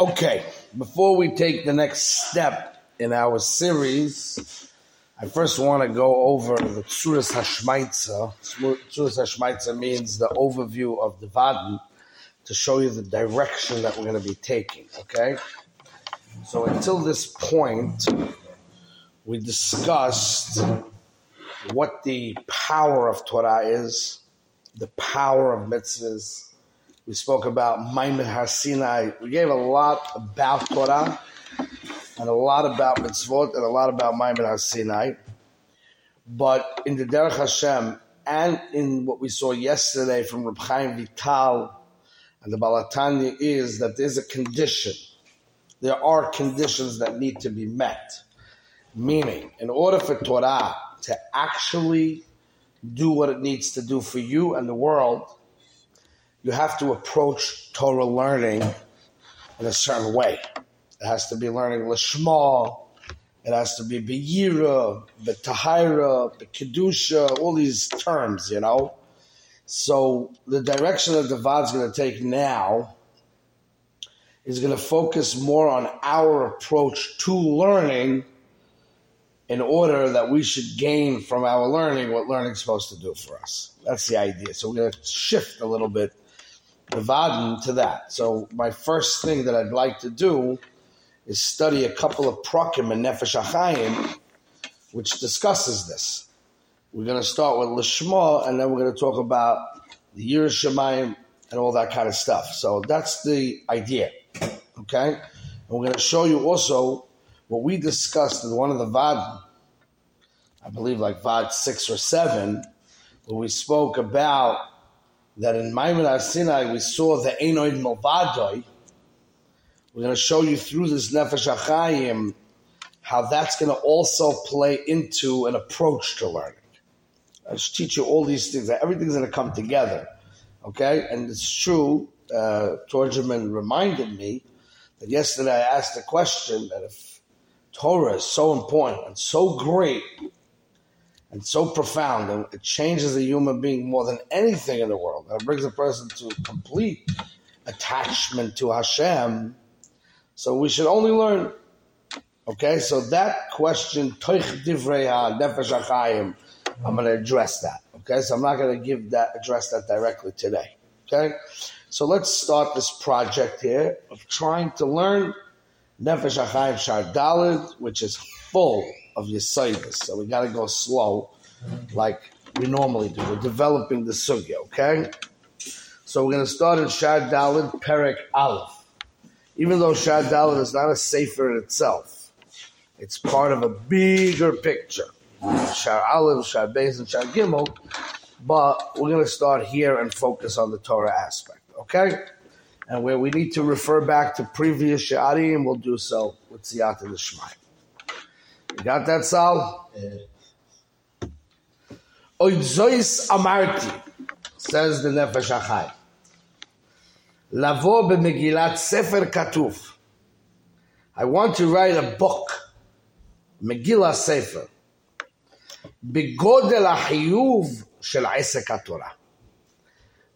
Okay, before we take the next step in our series, I first want to go over the Tzuras Hashmaitza. Tzuras Hashmaitza means the overview of the Vaden to show you the direction that we're going to be taking, okay? So until this point, we discussed what the power of Torah is, the power of mitzvahs. We spoke about Maimon Har We gave a lot about Torah and a lot about mitzvot and a lot about Maimon Har But in the Derech Hashem and in what we saw yesterday from Reb Chaim Vital and the Baal HaTanya is that there's a condition. There are conditions that need to be met. Meaning, in order for Torah to actually do what it needs to do for you and the world, you have to approach Torah learning in a certain way. It has to be learning Lishma, it has to be Beyira, Betahira, Bekedusha, all these terms, you know. So the direction that the Vad's going to take now is going to focus more on our approach to learning in order that we should gain from our learning what learning's supposed to do for us. That's the idea. So we're going to shift a little bit the Vaden to that. So my first thing that I'd like to do is study a couple of prokim in Nefesh HaChaim, which discusses this. We're going to start with Lishma, and then we're going to talk about the Yir Shemayim and all that kind of stuff. So that's the idea. Okay? And we're going to show you also what we discussed in one of the Vad, I believe like Vad 6 or 7, where we spoke about that in Maimon Sinai we saw the Enoid Milvadoi. We're going to show you through this Nefesh HaChaim how that's going to also play into an approach to learning. I just teach you all these things. Everything's going to come together. Okay? And it's true, uh, Torjaman reminded me that yesterday I asked a question that if Torah is so important and so great and so profound, and it changes a human being more than anything in the world. It brings a person to complete attachment to Hashem. So we should only learn. Okay, so that question, Toich Divrei Nefesh HaChaim, I'm going to address that. Okay, so I'm not going to give that address that directly today. Okay, so let's start this project here of trying to learn Nefesh HaChaim Shar Dalid, which is full of Yesaitis. So we got to go slow, like we normally do. We're developing the sugya, okay? So we're going to start in Shar Dalid, Perek Aleph. Even though Dalid is not a sefer in itself, it's part of a bigger picture. Shar Aleph, Shar Beis, and Shar Gimel. But we're going to start here and focus on the Torah aspect, okay? And where we need to refer back to previous Sha'arim, we'll do so with Siyat and the Shmai. You got that, Sal? Oizois Amarti, says the Nefesh HaChaim. Lavo b'Megilat Sefer Katuf. I want to write a book, Megillah Sefer, בגודל החיוב shel עסק התורה.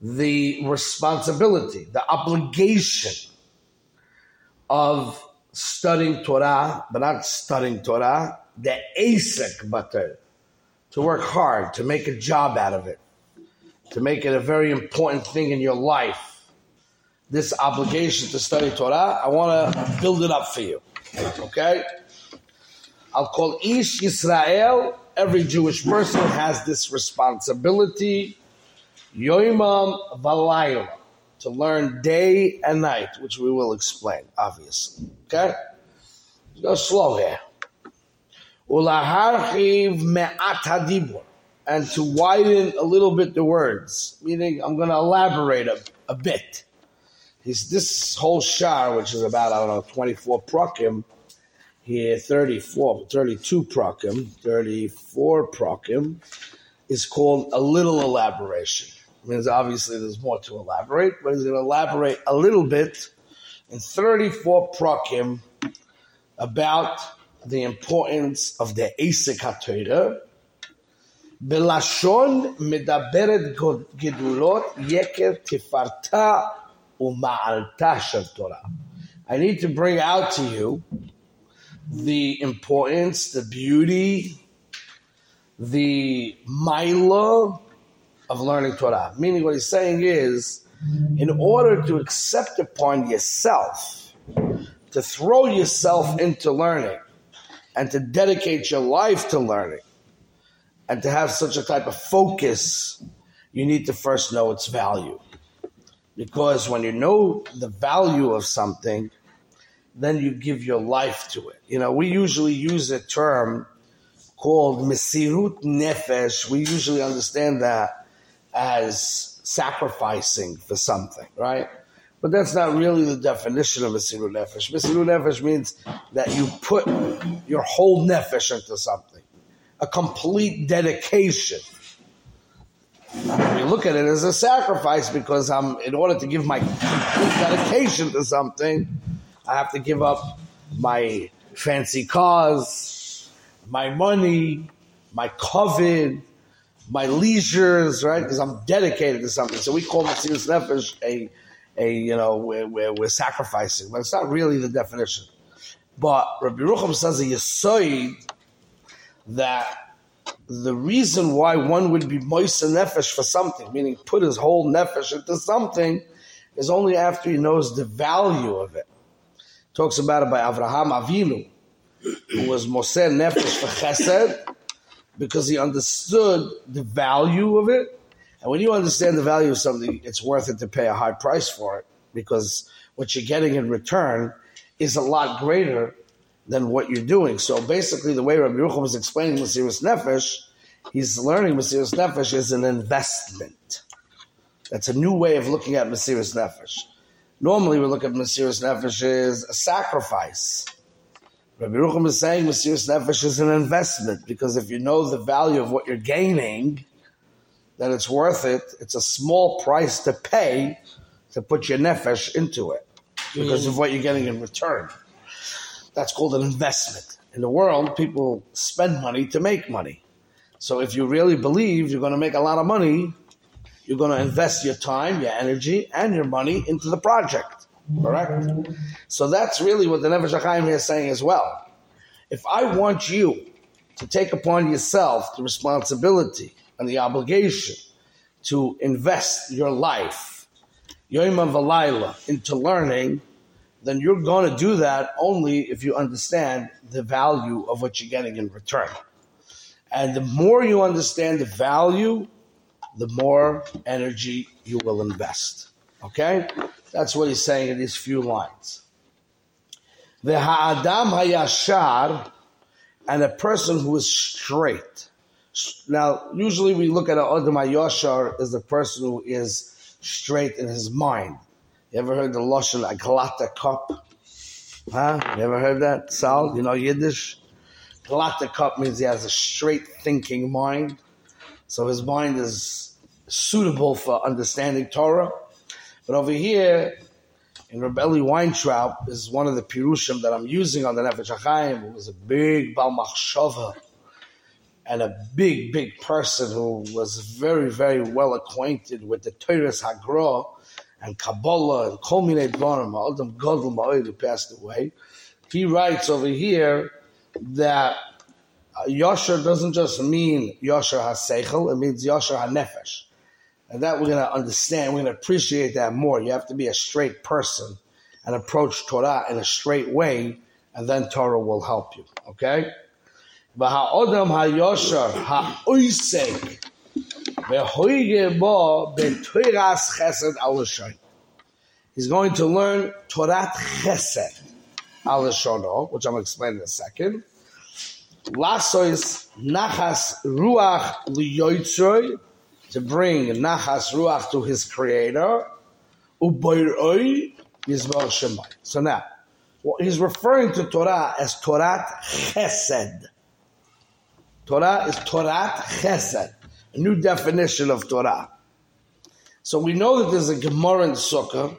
The responsibility, the obligation of studying Torah, but not studying Torah, the asik bater, to work hard, to make a job out of it, to make it a very important thing in your life. This obligation to study Torah, I want to build it up for you. Okay? I'll call Ish Yisrael. Every Jewish person has this responsibility Yoimam Valayla, to learn day and night, which we will explain, obviously. Okay? Let's go slow here. Ulaharchiv me'at hadibur, and to widen a little bit the words, meaning I'm going to elaborate a, a bit. He's, this whole shar, which is about, I don't know, 24 prokim, here 34, 32 prokim, 34 prokim, is called a little elaboration means obviously there's more to elaborate, but he's going to elaborate a little bit in 34 prakim about the importance of the Asik HaTorah. בלשון מדברת גדולות יקר תפארתה ומעלתה של תורה. I need to bring out to you the importance, the beauty, the mila of learning Torah. Meaning, what he's saying is, in order to accept upon yourself, to throw yourself into learning, and to dedicate your life to learning, and to have such a type of focus, you need to first know its value. Because when you know the value of something, then you give your life to it. You know, we usually use a term called Mesirut Nefesh. We usually understand that as sacrificing for something, right? But that's not really the definition of a Mesirut Nefesh. Mesirut Nefesh means that you put your whole Nefesh into something, a complete dedication. We look at it as a sacrifice because I'm, in order to give my dedication to something, I have to give up my fancy cars, my money, my covet, my leisures, right? Because I'm dedicated to something. So we call Mesiris Nefesh a, a you know, we're, we're, we're, sacrificing, but it's not really the definition. But Rabbi Rucham says a Yesoid that the reason why one would be moisa nefesh for something, meaning put his whole nefesh into something, is only after he knows the value of it talks about it by Avraham Avinu, who was Moser Nefesh for Chesed, because he understood the value of it. And when you understand the value of something, it's worth it to pay a high price for it, because what you're getting in return is a lot greater than what you're doing. So basically, the way Rabbi Yerucham was explaining Mesiris Nefesh, he's learning Mesiris Nefesh is an investment. That's a new way of looking at Mesiris Nefesh. Normally, we look at Mesiris Nefesh as a sacrifice. Rabbi Rucham is saying Mesiris Nefesh is an investment because if you know the value of what you're gaining, then it's worth it. It's a small price to pay to put your Nefesh into it because mm. of what you're getting in return. That's called an investment. In the world, people spend money to make money. So if you really believe you're going to make a lot of money, you're going to invest your time, your energy, and your money into the project. Correct? So that's really what the Nefesh HaChaim is saying as well. If I want you to take upon yourself the responsibility and the obligation to invest your life, Yom Valayla, into learning, then you're going to do that only if you understand the value of what you're getting in return. And the more you understand the value the more energy you will invest. Okay? That's what he's saying in these few lines. The ha'adam hayashar, and a person who is straight. Now, usually we look at adam hayashar as a person who is straight in his mind. You ever heard the lashon aglata cup? Huh? You ever heard that? Sal, you know Yiddish? Glata cup means he has a straight thinking mind. So his mind is suitable for understanding Torah. But over here, in Rebelli Weintraub is one of the pirushim that I'm using on the Nefesh HaChaim, who was a big Bal Machshava and a big, big person who was very, very well acquainted with the Torah's Hagra and Kabbalah and Kol Minei Dvarim, Adam Gadol Ma'od, who passed away. He writes over here that Yosher doesn't just mean Yosher HaSeichel, it means Yosher HaNefesh. And that we're going to understand, we're going to appreciate that more. You have to be a straight person and approach Torah in a straight way, and then Torah will help you. Okay? He's going to learn Torah chesed which I'm going to explain in a second. Lasois nachas ruach to bring nachas ruach to his creator. So now, he's referring to Torah as Torah chesed. Torah is Torah chesed, a new definition of Torah. So we know that there's a Gemara in Sukkah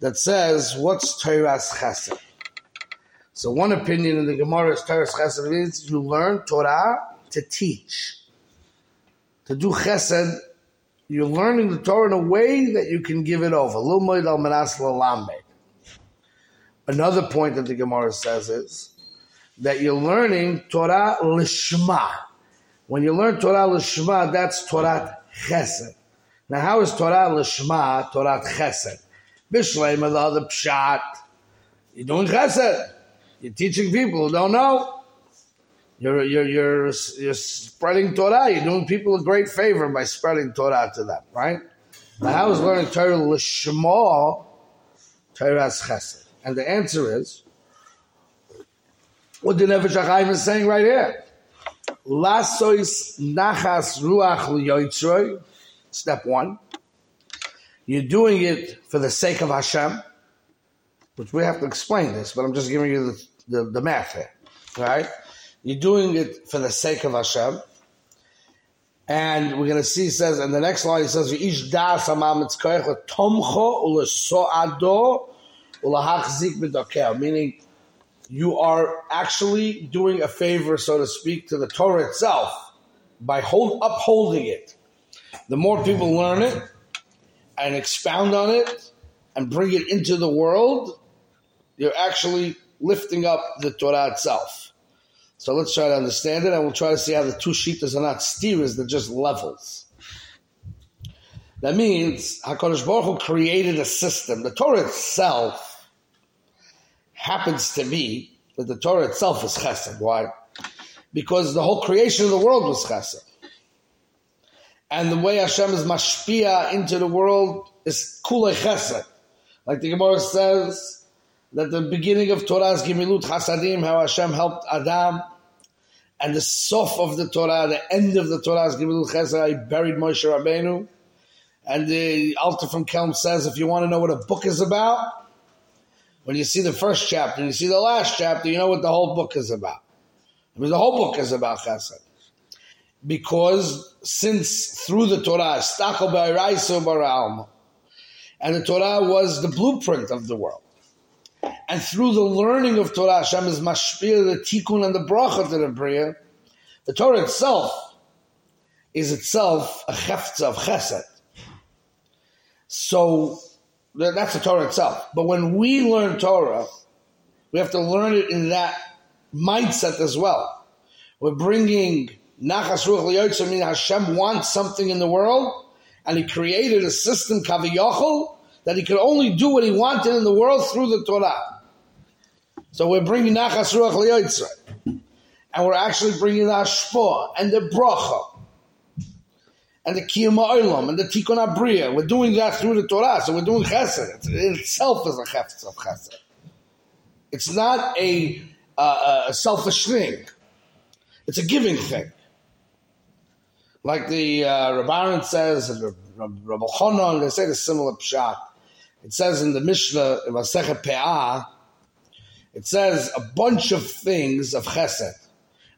that says, what's Torah's chesed? So one opinion in the Gemara is Torah's chesed means you learn Torah to teach to do chesed, you're learning the Torah in a way that you can give it over. Another point that the Gemara says is that you're learning Torah Lishma. When you learn Torah Lishma, that's Torah Chesed. Now, how is Torah Lishma Torah Chesed? Bishleim the other Pshat. You're doing Chesed. You're teaching people who don't know. You're, you're, you're, you're spreading Torah. You're doing people a great favor by spreading Torah to them, right? Now, how is learning Torah Lishma Torah Chesed? And the answer is what the Nefesh HaChaim is saying right here. Lasois nachas ruach liyotzroi. Step one. You're doing it for the sake of Hashem, which we have to explain this, but I'm just giving you the, the, the math here. Right? You're doing it for the sake of Hashem. And we're going to see, he says, in the next line, he says, das amam tomcho meaning you are actually doing a favor, so to speak, to the Torah itself by hold, upholding it. The more people learn it and expound on it and bring it into the world, you're actually lifting up the Torah itself. So let's try to understand it, and we'll try to see how the two shitas are not steers; they're just levels. That means Hakadosh Baruch Hu created a system. The Torah itself happens to be that the Torah itself is chesed. Why? Because the whole creation of the world was chesed. And the way Hashem is mashpia into the world is kule chesed. Like the Gemara says, that the beginning of Torah's Gemilut Hasadim, how Hashem helped Adam, and the sof of the Torah, the end of the Torah Torah's Gemilut Chesed, he buried Moshe Rabbeinu. And the Alter from Kelm says, if you want to know what a book is about, when you see the first chapter, and you see the last chapter, you know what the whole book is about. I mean, the whole book is about chesed. Because since through the Torah, and the Torah was the blueprint of the world. And through the learning of Torah, Hashem is mashpir, the tikkun and the bracha to the Bria. The Torah itself is itself a cheftza of chesed. So that's the Torah itself. But when we learn Torah, we have to learn it in that mindset as well. We're bringing Nachas Ruach meaning Hashem wants something in the world, and He created a system, Kaviyachol, that He could only do what He wanted in the world through the Torah. So we're bringing Nachas Ruach Liyotzim, and we're actually bringing the Hashpah and the Bracha and the Kiyam Olam and the Tikkun Abriya. We're doing that through the Torah, so we're doing Chesed. It itself is a Chesed of Chesed. It's not a, a selfish thing. It's a giving thing. Like the uh, Rabbanan says, and Rabbi Chonon, they say the similar pshat. It says in the Mishnah, in Pe'ah, it says a bunch of things of chesed.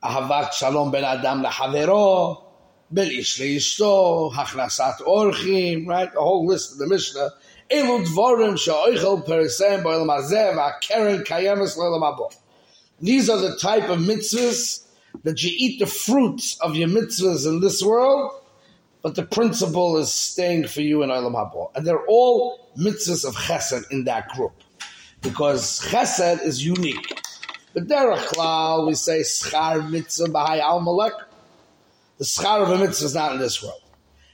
Ahavat shalom ben adam lehavero, ben ish leishto, hachnasat orchim, right? A whole list of the Mishnah. Dvorim she'oichel perisem bo'elam hazeh v'akeren kayemes. These are the type of mitzvahs that you eat the fruits of your mitzvahs in this world, but the principle is staying for you in Olam Haba. And they're all mitzvahs of chesed in that group. Because chesed is unique. But derech klal, we say schar mitzvah b'hai al malek. The schar of a mitzvah is not in this world.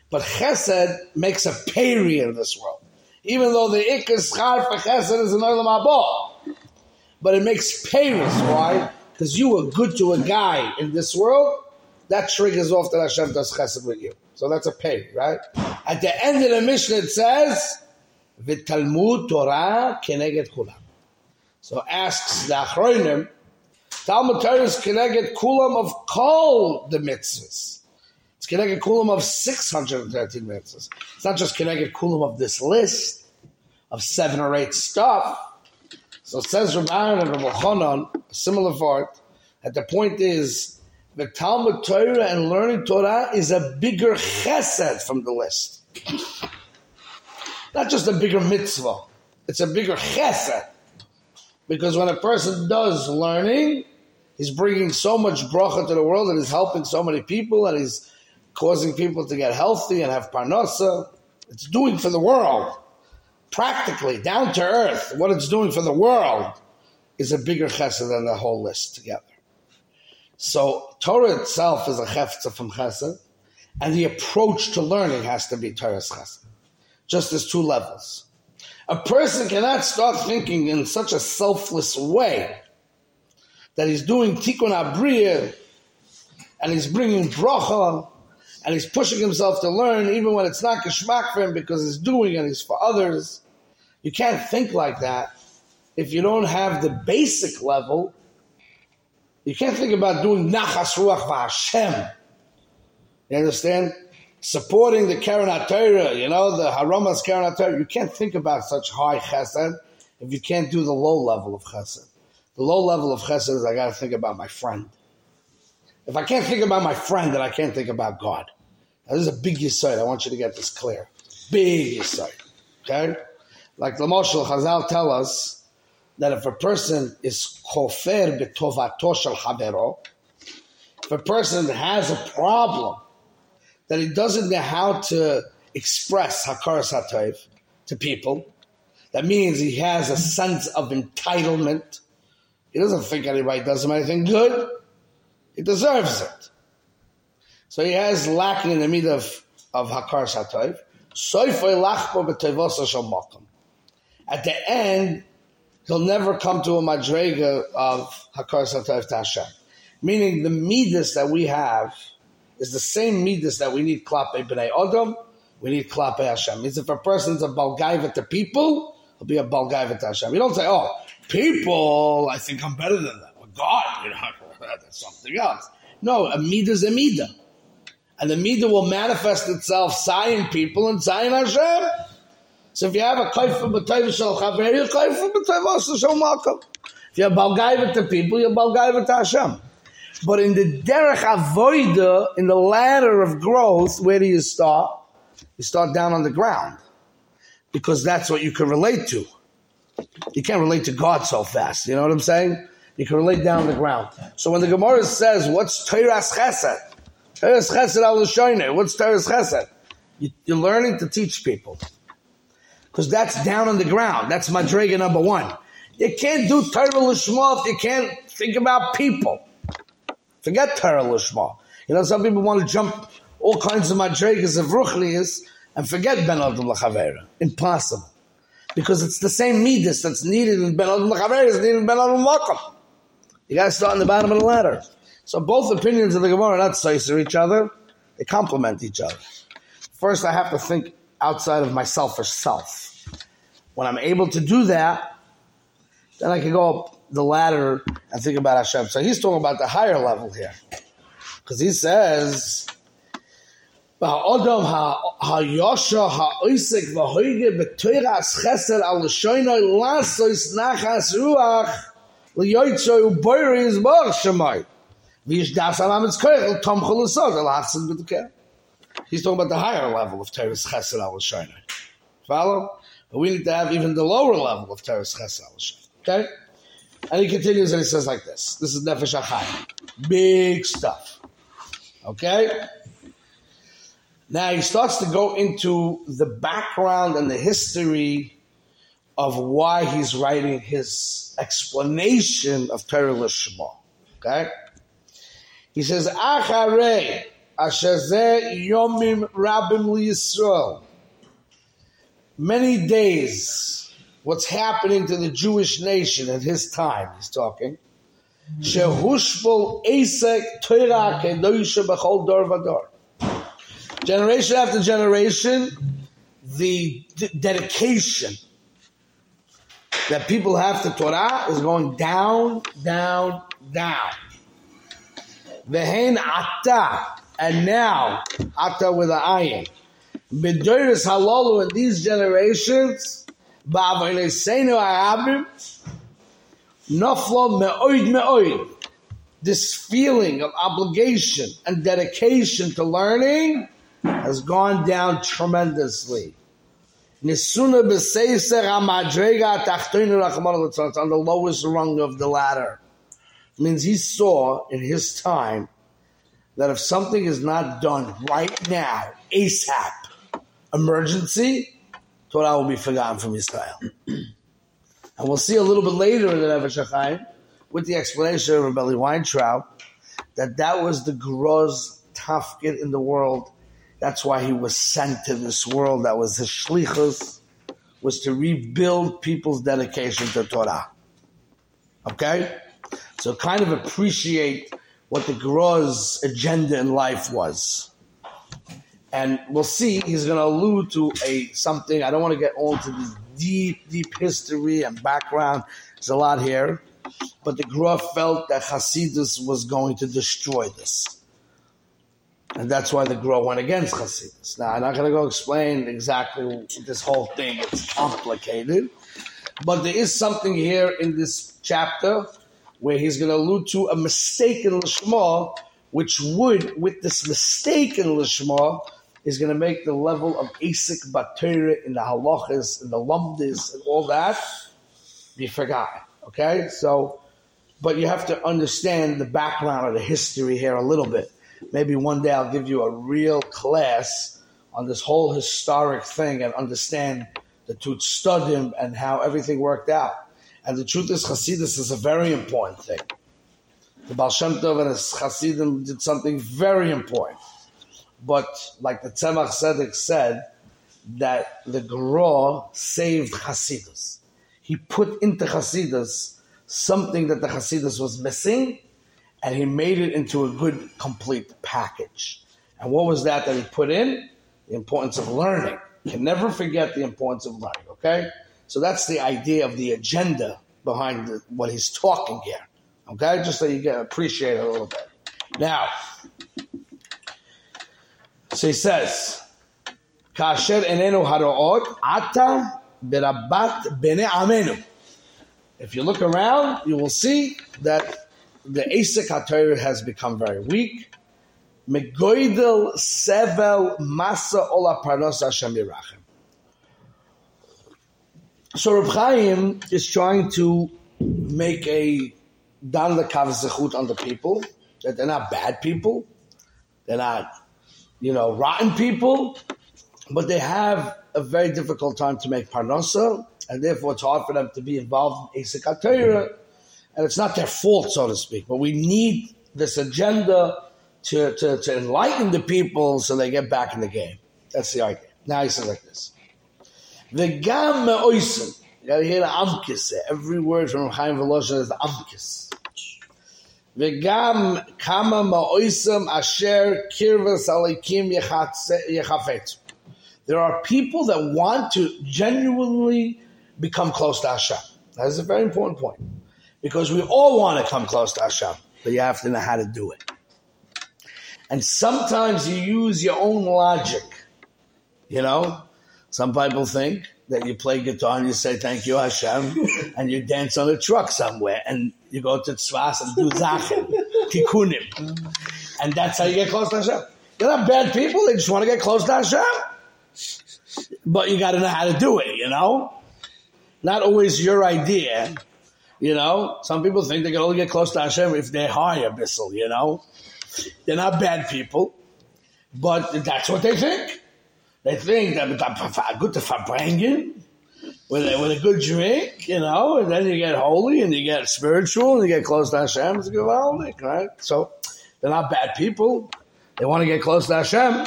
But chesed makes a peri in this world. Even though the ikka schar for chesed is in Olam Haba. But it makes payers. Why? Because you were good to a guy in this world, that triggers off that Hashem does chesed with you. So that's a pay, right? At the end of the Mishnah it says, V'talmud Torah keneged kulam. So asks the Achronim, Talmud Torah is connected kulam of kol the mitzvahs. It's connected kulam of 613 mitzvahs. It's not just connected kulam of this list of seven or eight stuff. So it says Rabban and Rabbi Chanan, a similar part, that the point is the Talmud Torah and learning Torah is a bigger chesed from the list. Not just a bigger mitzvah, it's a bigger chesed. Because when a person does learning, he's bringing so much bracha to the world and he's helping so many people and he's causing people to get healthy and have parnasa. It's doing for the world. practically, down to earth, what it's doing for the world, is a bigger chesed than the whole list together. So Torah itself is a chefza from chesed, and the approach to learning has to be Torah's chesed. Just as two levels. A person cannot start thinking in such a selfless way that he's doing tikkun abriya and he's bringing bracha and he's pushing himself to learn even when it's not geschmack for him because he's doing it, he's for others. You can't think like that if you don't have the basic level. You can't think about doing nachas ruach v'Hashem. You understand? Supporting the Karen HaTorah, you know, the Haramas Karen HaTorah. You can't think about such high chesed if you can't do the low level of chesed. The low level of chesed is I got to think about my friend. If I can't think about my friend, then I can't think about God. Now, this is a big yisoid. I want you to get this clear. Big yisoid. Okay? Like the Moshel Chazal tell us that if a person is kofer betovato shel havero, if a person has a problem that he doesn't know how to express hakaras hatayv to people, that means he has a sense of entitlement. He doesn't think anybody does him anything good. He deserves it. So he has lacking in the mid of, of Hakar Shatayv. At the end, he'll never come to a madrega of Hakar Shatayv to Hashem. Meaning the midas that we have is the same midas that we need klape b'nei Adam, we need klape Hashem. Means if a person's a balgaiva to people, he'll be a balgaiva to Hashem. You don't say, oh, people, I think I'm better than them. God, you know, that's something else. No, a midah is a midah. And the midah will manifest itself sign people and sign Hashem. So if you have a kaifa b'tayv shel chaver, you kaifa b'tayv also shel malkam. If you have balgaiva to people, you're balgaiva to Hashem. But in the derech avoida, in the ladder of growth, where do you start? You start down on the ground. Because that's what you can relate to. You can't relate to God so fast. You know what I'm saying? You can relate down on the ground. So when the Gemara says, what's Torah's Chesed? Torah's Chesed al What's Torah's Chesed? You, are learning to teach people. Because that's down on the ground. That's Madrega number one. You can't do Torah Lishma if you can't think about people. Forget Torah Lishma. You know, some people want to jump all kinds of Madregas of Ruchlias and forget Ben Adam Lachavera. Impossible. Because it's the same midas that's needed in Ben Adam Lachavera is needed in Ben Adam Makam. You got to start on the bottom of the ladder. So both opinions of the Gemara are not sizer each other; they complement each other. First, I have to think outside of my selfish self. When I'm able to do that, then I can go up the ladder and think about Hashem. So he's talking about the higher level here, because he says. האדם היושר האויסק והויגה בתוירס חסר על שוינוי לסויס נחס רוח He's talking about the higher level of Teres Chesed al Shana. Follow? But we need to have even the lower level of Teres Chesed al. Okay? And he continues and he says like this. This is Nefesh HaChaim. Big stuff. Okay? Now he starts to go into the background and the history of why he's writing his explanation of Torah Lishma. Okay? He says, Acharei ashazeh yomim rabim. Many days, what's happening to the Jewish nation at his time, he's talking. Shehushbol esek Torah dor. Generation after generation, the d- dedication, that people have to Torah is going down, down, down. Vehen and now, ata with an ayin. B'doris halalu in these generations, ba'avoineseinu ha'abim, naflo me'oid me'oid. This feeling of obligation and dedication to learning has gone down tremendously. Nisuna b'seiser hamadrega tachtoinu rachman on the lowest rung of the ladder. Means he saw in his time that if something is not done right now, ASAP, emergency, Torah will be forgotten from Israel. and we'll see a little bit later in the Nefesh HaChaim, with the explanation of Rebelli Weintraub, that that was the gross tafkid in the world. That's why he was sent to this world. That was his shlichus, was to rebuild people's dedication to Torah. Okay? So kind of appreciate what the gross agenda in life was. And we'll see, he's going to allude to a something. I don't want to get all into this deep, deep history and background. There's a lot here. But the Gra felt that Hasidus was going to destroy this. And that's why the Gra went against Hasidus. Now, I'm not going to go explain exactly this whole thing. It's complicated. But there is something here in this chapter where he's going to allude to a mistaken Lishma, which would, with this mistaken Lishma, is going to make the level of Asik Batera in the halachas, in the lumdis, and all that be forgotten. Okay? So, but you have to understand the background of the history here a little bit. Maybe one day I'll give you a real class on this whole historic thing and understand the Tut Studim and how everything worked out. And the truth is, Hasidus is a very important thing. The Baal Shem Tov and his Hasidim did something very important. But like the Tzemach Tzedek said, that the Gra saved Hasidus. He put into Hasidus something that the Hasidus was missing, and he made it into a good, complete package. And what was that that he put in? The importance of learning. You can never forget the importance of learning, okay? So that's the idea of the agenda behind the, what he's talking here, okay? Just so you can appreciate it a little bit. Now, so he says, Kasher enenu haroot ata berabat bene amenu. If you look around, you will see that the Asik HaTorah has become very weak. Megoidel sevel masa ola parnos Hashem yirachem. So Reb Chaim is trying to make a dan lekav on the people that they're not bad people, they're not you know, rotten people, but they have a very difficult time to make parnasa, and therefore it's hard for them to be involved in Asik and it's not their fault, so to speak, but we need this agenda to, to, to enlighten the people so they get back in the game. That's the idea. Now he says like this. V'gam me'oisim. You gotta hear the amkis. Every word from Chaim Velosha is amkis. V'gam kama ma'oisim asher kirvas alekim yechafet. There are people that want to genuinely become close to Hashem. That is a very important point. Because we all want to come close to Hashem, but you have to know how to do it. And sometimes you use your own logic. You know, some people think that you play guitar and you say thank you Hashem, and you dance on a truck somewhere, and you go to Tzfas and do Zachem, Tikkunim. And that's how you get close to Hashem. They're not bad people, they just want to get close to Hashem. But you got to know how to do it, you know? Not always your idea, you know? Some people think they can only get close to Hashem if they're high a bissel, you know? They're not bad people, but that's what they think. They think that good to verbringen with a, with a good drink, you know, and then you get holy and you get spiritual and you get close to Hashem. It's gewaldic, right? So they're not bad people. They want to get close to Hashem.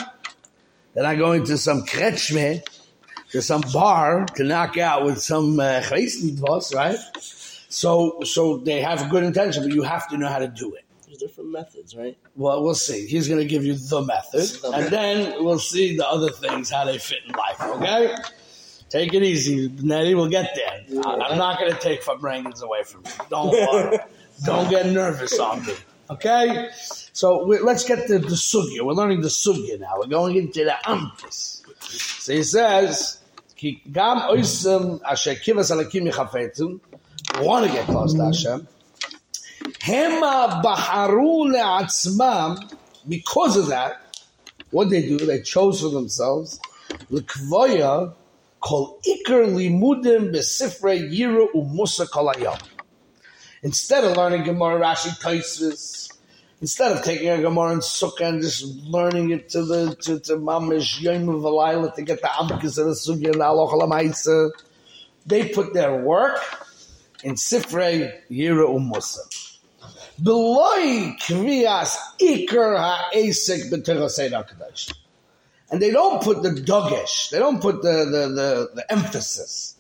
They're not going to some kretschme, to some bar to knock out with some uh, right? So, so they have good intention, but you have to know how to do it different methods, right? Well, we'll see. He's going to give you the method, and then we'll see the other things how they fit in life. Okay. Take it easy, Nettie. We'll get there. Yeah. I'm not going to take Farbrengens away from you. Don't worry. Don't get nervous on me. Okay? So let's get to the sugya. We're learning the sugya now. We're going into the amkis. So he says, gam oisem asher kivas alakim yichafetum. Want to get close to Hashem. Hema baharu le'atzmam, because of that, what they do, they chose for themselves, l'kvoya kol ikar limudim besifre yiru umusa kolayam. Instead of learning Gemara, Rashi, Taisvis, instead of taking a Gemara and Sukkah and just learning it to the to, to Mamish Yom Valayla to get the Amkas of the Sugya and Aloch they put their work in Sifrei Yira Umusa. Beloy Kriyas Iker HaEsek B'Terosei HaKadosh. And they don't put the dogesh, they don't put the, the, the, the emphasis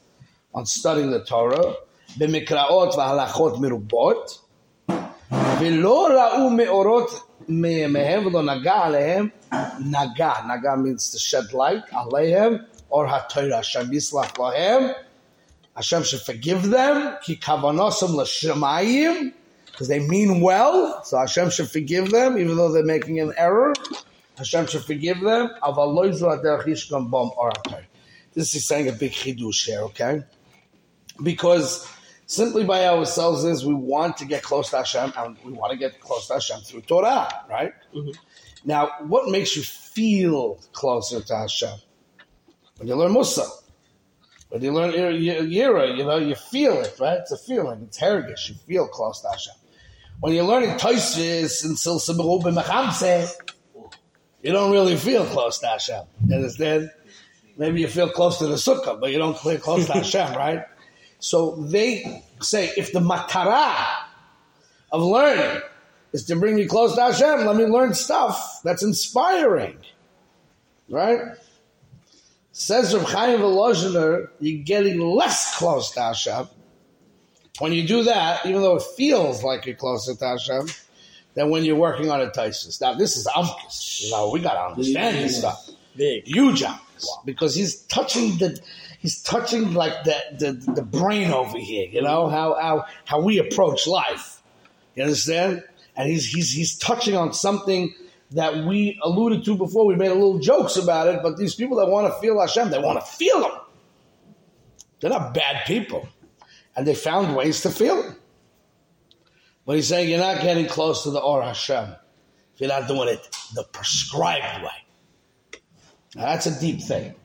on studying the Torah, במקראות והלכות מרובות, ולא ראו מאורות מהם ולא נגע עליהם, נגע, נגע means to shed light, עליהם, אור התורה, השם יסלח להם, Hashem should forgive them, כי כוונוסם לשמיים, because they mean well, so Hashem should forgive them, even though they're making an error. Hashem should forgive them. This is saying a big chidush here, okay? Because simply by ourselves is we want to get close to Hashem and we want to get close to Hashem through Torah, right? Mm-hmm. Now, what makes you feel closer to Hashem? When you learn Musa. When you learn Yira, you know, you feel it, right? It's a feeling. It's hergish. You feel close to Hashem. When you're learning Toisvis and Silsa Mechamse, you don't really feel close to Hashem. You understand? Maybe you feel close to the sukkah, but you don't feel close to Hashem, right? So they say, if the matara of learning is to bring me close to Hashem, let me learn stuff that's inspiring, right? Says Rav Chaim Volozhiner, you're getting less close to Hashem. When you do that, even though it feels like you're closer to Hashem, than when you're working on a thesis. Now, this is Amkus. You know, we got to understand this stuff. Big. Huge Amkus. Wow. Because he's touching the, he's touching like the, the, the brain over here, you know, how, how, how we approach life. You understand? And he's, he's, he's touching on something that we alluded to before. We made a little jokes about it, but these people that want to feel Hashem, they want to feel Him. They're not bad people. And they found ways to feel Him. But he's saying you're not getting close to the Or Hashem if you're not doing it the prescribed way. Now that's a deep thing.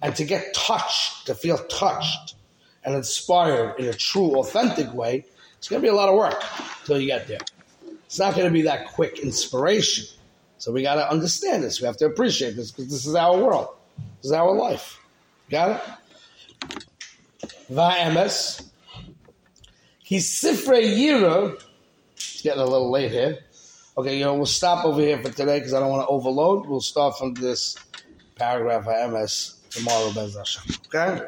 And to get touched, to feel touched and inspired in a true, authentic way, it's going to be a lot of work until you get there. It's not going to be that quick inspiration. So we got to understand this. We have to appreciate this because this is our world. This is our life. Got it? Va'emes. He's Sifrei Yira. It's getting a little late here. Okay, you know, we'll stop over here for today because I don't want to overload. We'll start from this paragraph of MS tomorrow, Bez Okay?